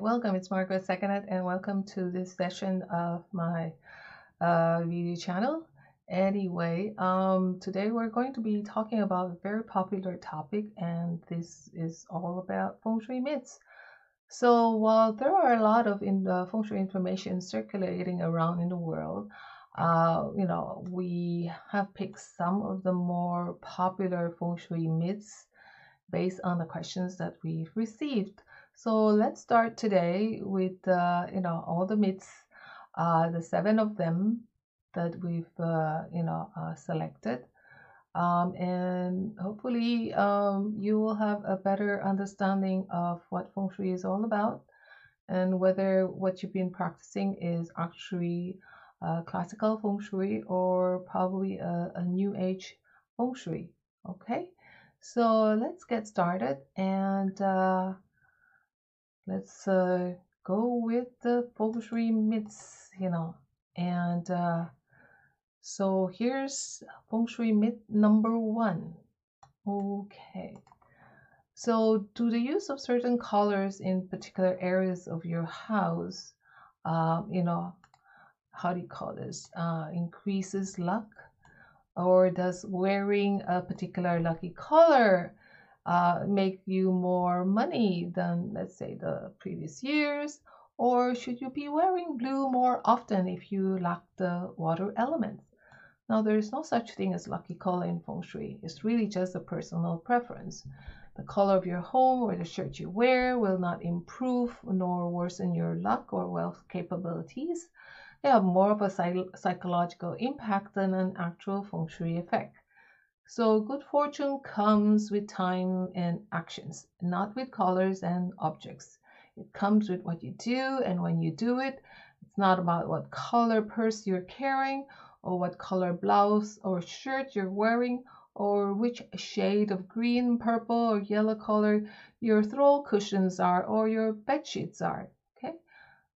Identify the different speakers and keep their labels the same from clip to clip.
Speaker 1: Welcome, it's Margaret Seconet, and welcome to this session of my uh, video channel. Anyway, um, today we're going to be talking about a very popular topic, and this is all about feng shui myths. So, while there are a lot of in the feng shui information circulating around in the world, uh, you know, we have picked some of the more popular feng shui myths based on the questions that we've received. So let's start today with uh, you know all the myths, uh, the seven of them that we've uh, you know uh, selected, um, and hopefully um, you will have a better understanding of what feng shui is all about, and whether what you've been practicing is actually uh, classical feng shui or probably a, a new age feng shui. Okay, so let's get started and uh, let's uh, go with the shui myths, you know. And uh, so here's feng shui myth number one. Okay. So, do the use of certain colors in particular areas of your house, uh, you know, how do you call this, uh, increases luck? Or does wearing a particular lucky color uh, make you more money than, let's say, the previous years? Or should you be wearing blue more often if you lack the water element? Now, there is no such thing as lucky color in feng shui. It's really just a personal preference. The color of your home or the shirt you wear will not improve nor worsen your luck or wealth capabilities. They have more of a psychological impact than an actual feng shui effect. So good fortune comes with time and actions, not with colors and objects. It comes with what you do, and when you do it, it's not about what color purse you're carrying, or what color blouse or shirt you're wearing, or which shade of green, purple, or yellow color your throw cushions are, or your bed sheets are. Okay.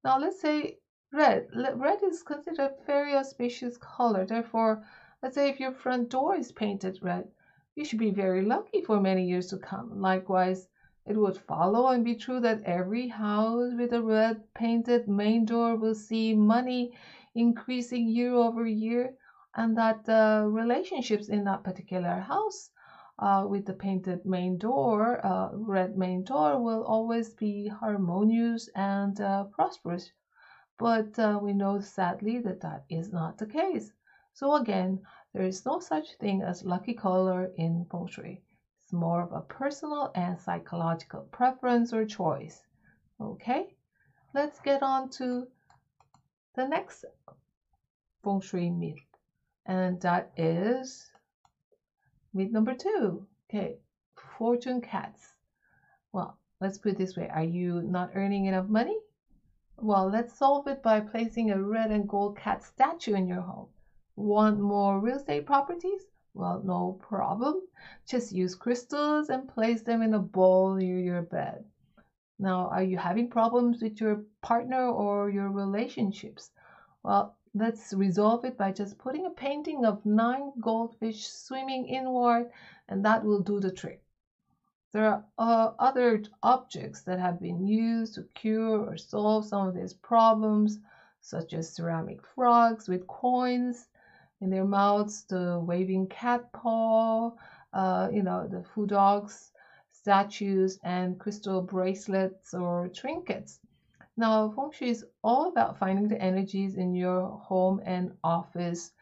Speaker 1: Now let's say red. Red is considered a very auspicious color. Therefore, Let's say if your front door is painted red, you should be very lucky for many years to come. Likewise, it would follow and be true that every house with a red painted main door will see money increasing year over year, and that the relationships in that particular house uh, with the painted main door, uh, red main door, will always be harmonious and uh, prosperous. But uh, we know sadly that that is not the case. So again, there is no such thing as lucky color in feng shui. It's more of a personal and psychological preference or choice. Okay, let's get on to the next feng shui myth, and that is myth number two. Okay, fortune cats. Well, let's put it this way: Are you not earning enough money? Well, let's solve it by placing a red and gold cat statue in your home. Want more real estate properties? Well, no problem. Just use crystals and place them in a bowl near your bed. Now, are you having problems with your partner or your relationships? Well, let's resolve it by just putting a painting of nine goldfish swimming inward, and that will do the trick. There are uh, other objects that have been used to cure or solve some of these problems, such as ceramic frogs with coins, in their mouths, the waving cat paw, uh, you know, the fu dogs, statues, and crystal bracelets or trinkets. Now, feng shui is all about finding the energies in your home and office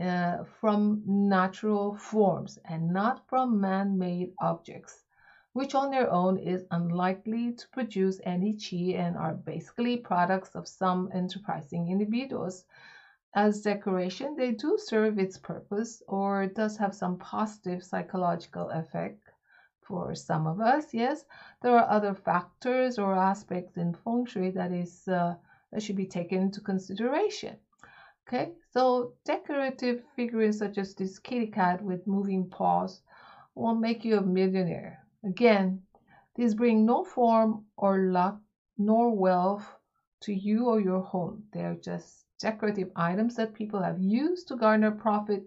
Speaker 1: uh, from natural forms and not from man made objects, which on their own is unlikely to produce any qi and are basically products of some enterprising individuals as decoration, they do serve its purpose or does have some positive psychological effect for some of us. Yes, there are other factors or aspects in feng shui that is uh, that should be taken into consideration. Okay, so decorative figurines such as this kitty cat with moving paws won't make you a millionaire. Again, these bring no form or luck nor wealth to you or your home. They're just decorative items that people have used to garner profit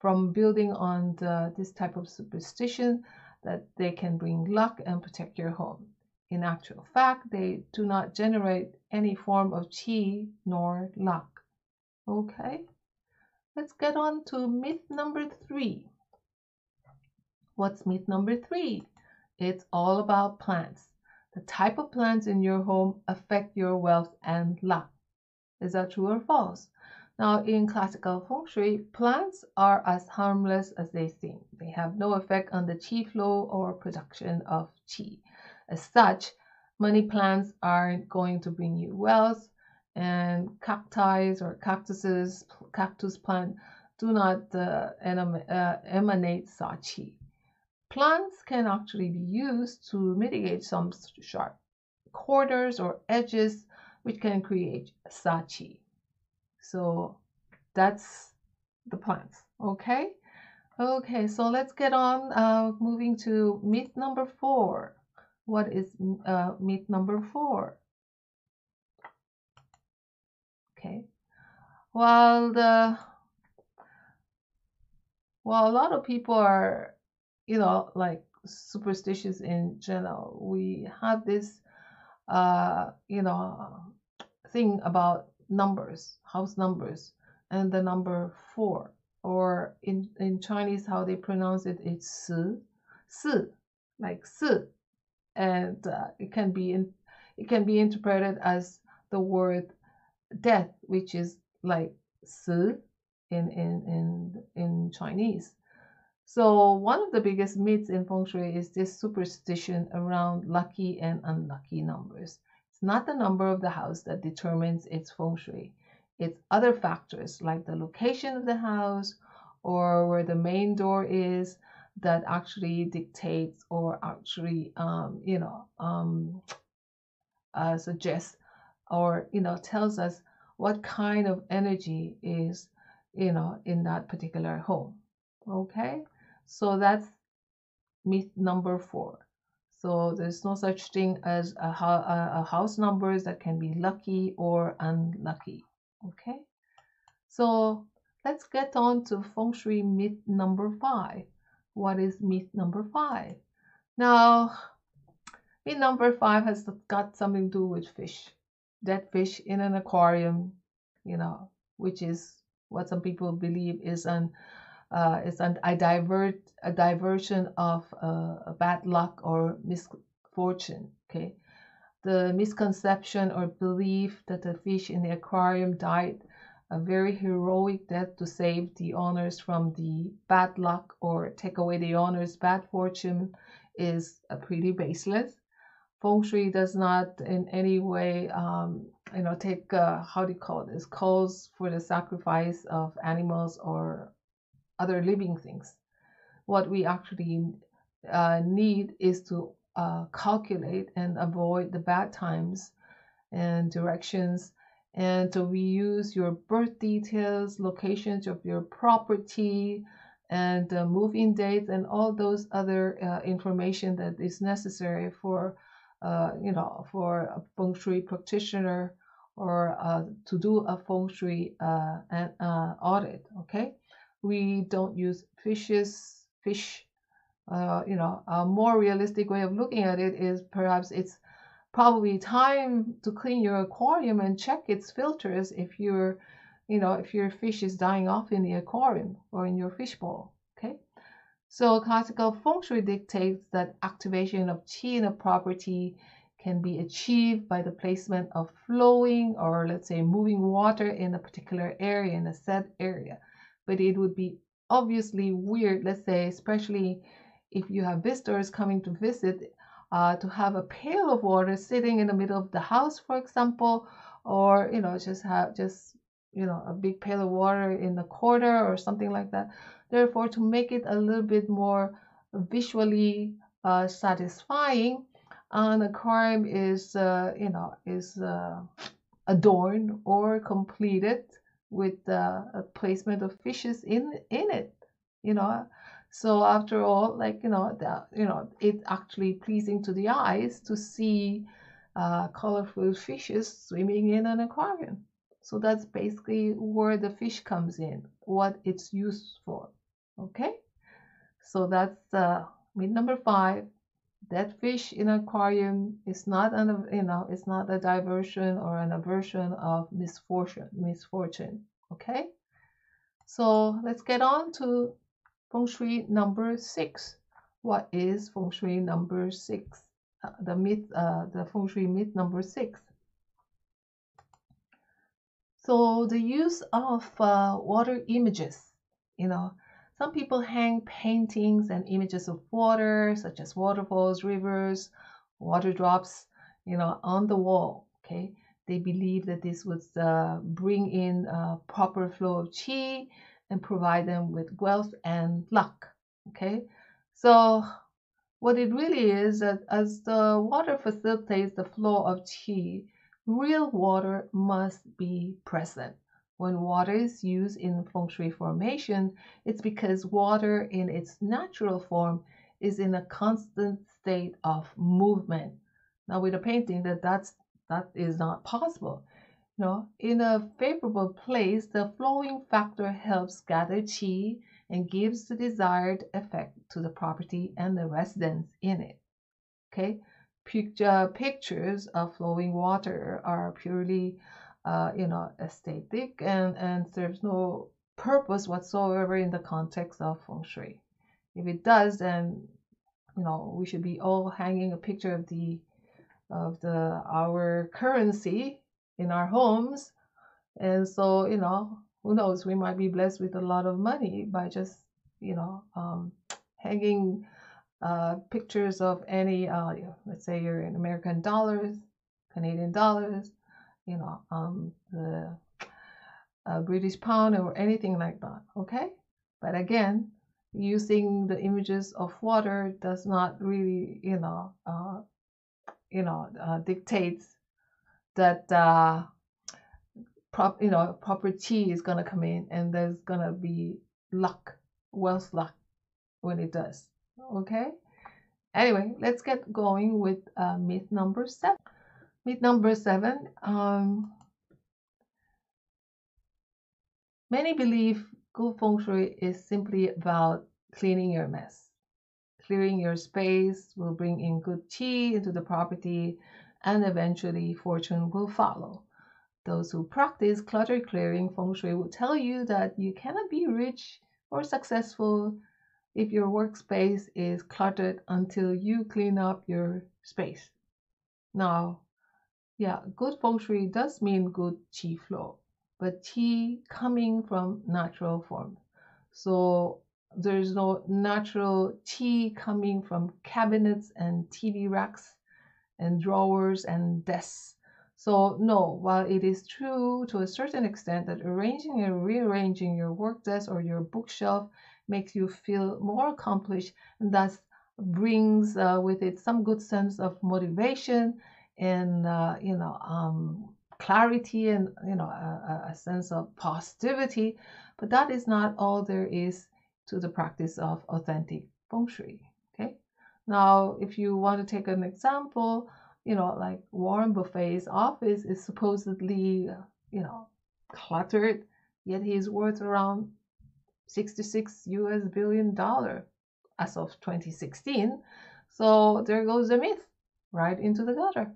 Speaker 1: from building on the, this type of superstition that they can bring luck and protect your home. In actual fact, they do not generate any form of chi nor luck. Okay, let's get on to myth number three. What's myth number three? It's all about plants. The type of plants in your home affect your wealth and luck. Is that true or false? Now, in classical feng shui, plants are as harmless as they seem. They have no effect on the qi flow or production of qi. As such, money plants aren't going to bring you wealth, and cacti or cactuses, cactus plant do not uh, uh, emanate sa qi. Plants can actually be used to mitigate some sharp corners or edges, which can create sachi. So that's the plants, okay? Okay, so let's get on uh, moving to myth number four. What is uh, myth number four? Okay, while the while a lot of people are you know, like superstitious in general. We have this, uh, you know, thing about numbers, house numbers, and the number four, or in in Chinese how they pronounce it, it's si, si, like si, and uh, it can be in, it can be interpreted as the word death, which is like si in in in in Chinese. So one of the biggest myths in feng shui is this superstition around lucky and unlucky numbers. It's not the number of the house that determines its feng shui. It's other factors like the location of the house or where the main door is that actually dictates or actually, um, you know, um, uh, suggests or, you know, tells us what kind of energy is, you know, in that particular home. Okay. So that's myth number four. So there's no such thing as a, a, house numbers that can be lucky or unlucky. Okay. So let's get on to feng shui myth number five. What is myth number five? Now, myth number five has got something to do with fish. Dead fish in an aquarium, you know, which is what some people believe is an uh, it's an, a divert a diversion of uh, bad luck or misfortune. Okay, the misconception or belief that the fish in the aquarium died a very heroic death to save the owners from the bad luck or take away the owner's bad fortune is a pretty baseless. Feng Shui does not in any way, um, you know, take uh, how do you call this calls for the sacrifice of animals or other living things. What we actually uh, need is to uh, calculate and avoid the bad times and directions and to reuse your birth details, locations of your property, and uh, move-in dates and all those other uh, information that is necessary for, uh, you know, for a feng shui practitioner or uh, to do a feng shui an, audit. Okay, we don't use fishes, fish. Uh, you know, a more realistic way of looking at it is perhaps it's probably time to clean your aquarium and check its filters if you're, you know, if your fish is dying off in the aquarium or in your fish bowl. Okay. So classical feng shui dictates that activation of qi in a property can be achieved by the placement of flowing or let's say moving water in a particular area in a set area but it would be obviously weird, let's say, especially if you have visitors coming to visit, uh, to have a pail of water sitting in the middle of the house, for example, or you know, just have just you know a big pail of water in the corner or something like that. Therefore, to make it a little bit more visually uh, satisfying, an aquarium is uh, you know is uh, adorned or completed with the placement of fishes in in it you know? So after all like you know the, you know it's actually pleasing to the eyes to see uh, colorful fishes swimming in an aquarium. So that's basically where the fish comes in what it's used for okay? So that's uh, myth number five Dead fish in aquarium is not an you know it's not a diversion or an aversion of misfortune misfortune. Okay, so let's get on to feng shui number six. What is feng shui number six? Uh, the myth, uh, the feng shui myth number six. So the use of uh, water images, you know, some people hang paintings and images of water, such as waterfalls, rivers, water drops, you know, on the wall. Okay, they believe that this would uh, bring in a proper flow of qi and provide them with wealth and luck. Okay, so what it really is that as the water facilitates the flow of qi, real water must be present. When water is used in feng shui formation, it's because water in its natural form is in a constant state of movement. Now with a painting that that's that is not possible. You know, in a favorable place, the flowing factor helps gather qi and gives the desired effect to the property and the residents in it. Okay, Picture, uh, pictures of flowing water are purely uh, you know, aesthetic and, and serves no purpose whatsoever in the context of feng shui. If it does, then you know we should be all hanging a picture of the of the our currency in our homes, and so you know who knows we might be blessed with a lot of money by just you know um, hanging uh, pictures of any uh, let's say you're in American dollars, Canadian dollars, you know, um, the uh, British pound or anything like that. Okay, but again, using the images of water does not really, you know, uh, you know, uh, dictates that uh, prop, you know, proper qi is gonna come in, and there's gonna be luck, wealth luck, when it does. Okay. Anyway, let's get going with uh, myth number seven. Myth number seven. Um, many believe good feng shui is simply about cleaning your mess. Clearing your space will bring in good qi into the property and eventually fortune will follow. Those who practice clutter clearing feng shui will tell you that you cannot be rich or successful if your workspace is cluttered until you clean up your space. Now, yeah, good feng shui does mean good qi flow, but qi coming from natural form. So there's no natural qi coming from cabinets and TV racks and drawers and desks. So no, while it is true to a certain extent that arranging and rearranging your work desk or your bookshelf makes you feel more accomplished and thus brings uh, with it some good sense of motivation and uh, you know um, clarity and you know a, a, sense of positivity but that is not all there is to the practice of authentic feng shui okay? Now if you want to take an example you know like warren buffett's office is supposedly you know cluttered yet he's worth around 66 us billion dollar as of 2016 so there goes the myth right into the gutter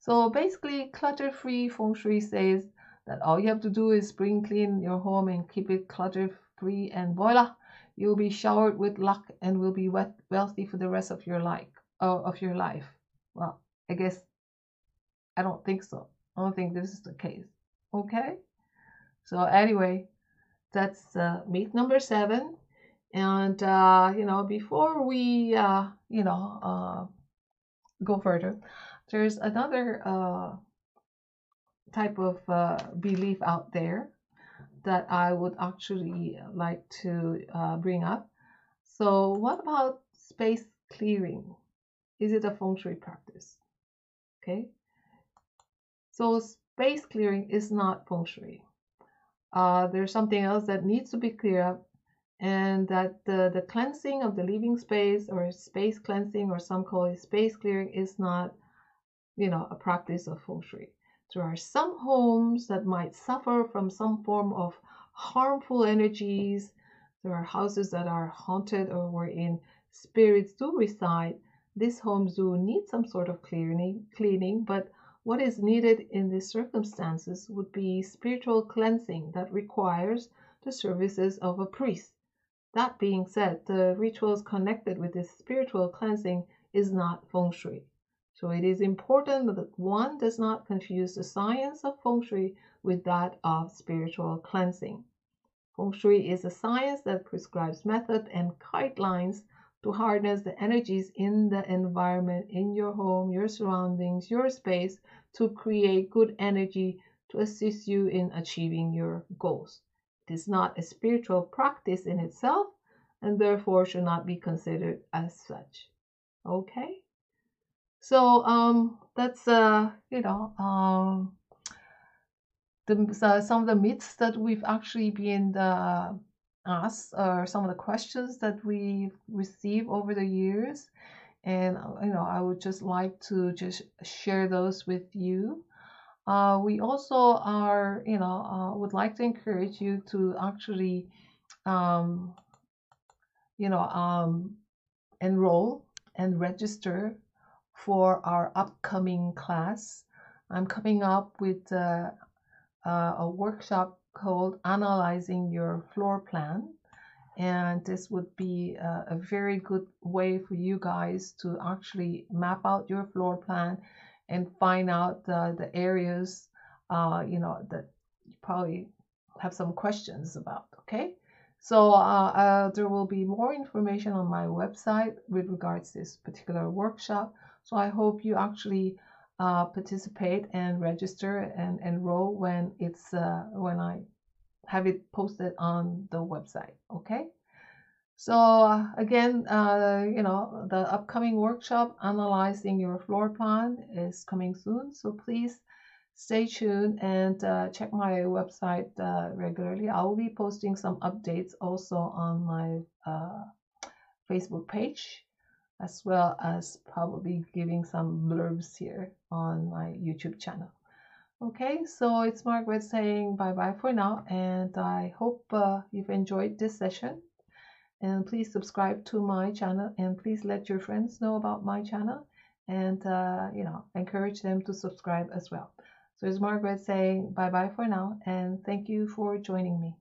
Speaker 1: so basically, clutter-free feng shui says that all you have to do is spring clean your home and keep it clutter-free and voila, you'll be showered with luck and will be wealthy for the rest of your life. Uh, of your life. Well, I guess I don't think so. I don't think this is the case. Okay. So anyway, that's uh, myth number seven. And uh, you know, before we uh, you know uh, go further, there's another uh, type of uh, belief out there that I would actually like to uh, bring up. So, what about space clearing? Is it a feng shui practice? Okay. So, space clearing is not feng shui. Uh, there's something else that needs to be cleared up, and that the, the cleansing of the living space or space cleansing, or some call it space clearing, is not you know, a practice of feng shui. There are some homes that might suffer from some form of harmful energies. There are houses that are haunted or wherein spirits do reside. this home zoo needs some sort of cleaning, cleaning, but what is needed in these circumstances would be spiritual cleansing that requires the services of a priest. That being said, the rituals connected with this spiritual cleansing is not feng shui. So it is important that one does not confuse the science of feng shui with that of spiritual cleansing. Feng shui is a science that prescribes method and guidelines to harness the energies in the environment, in your home, your surroundings, your space to create good energy to assist you in achieving your goals. It is not a spiritual practice in itself and therefore should not be considered as such. Okay? So um that's uh you know um the, uh, some of the myths that we've actually been uh, asked or some of the questions that we receive over the years. And uh, you know i would just like to just share those with you. Uh, we also are you know uh, would like to encourage you to actually um, you know um, enroll and register for our upcoming class i'm coming up with uh, a workshop called Analyzing Your Floor Plan. And this would be a, a very good way for you guys to actually map out your floor plan and find out the, the areas, uh, you know, that you probably have some questions about, okay? So uh, uh, there will be more information on my website with regards to this particular workshop. So I hope you actually uh, participate and register and enroll when it's uh, when I have it posted on the website. Okay. So uh, again, uh, you know, the upcoming workshop analyzing your floor plan is coming soon. So please stay tuned and uh, check my website uh, regularly. I will be posting some updates also on my Facebook page as well as probably giving some blurbs here on my YouTube channel. Okay, so it's Margaret saying bye bye for now, and I hope uh, you've enjoyed this session. And please subscribe to my channel, and please let your friends know about my channel, and uh, you know, encourage them to subscribe as well. So it's Margaret saying bye bye for now, and thank you for joining me.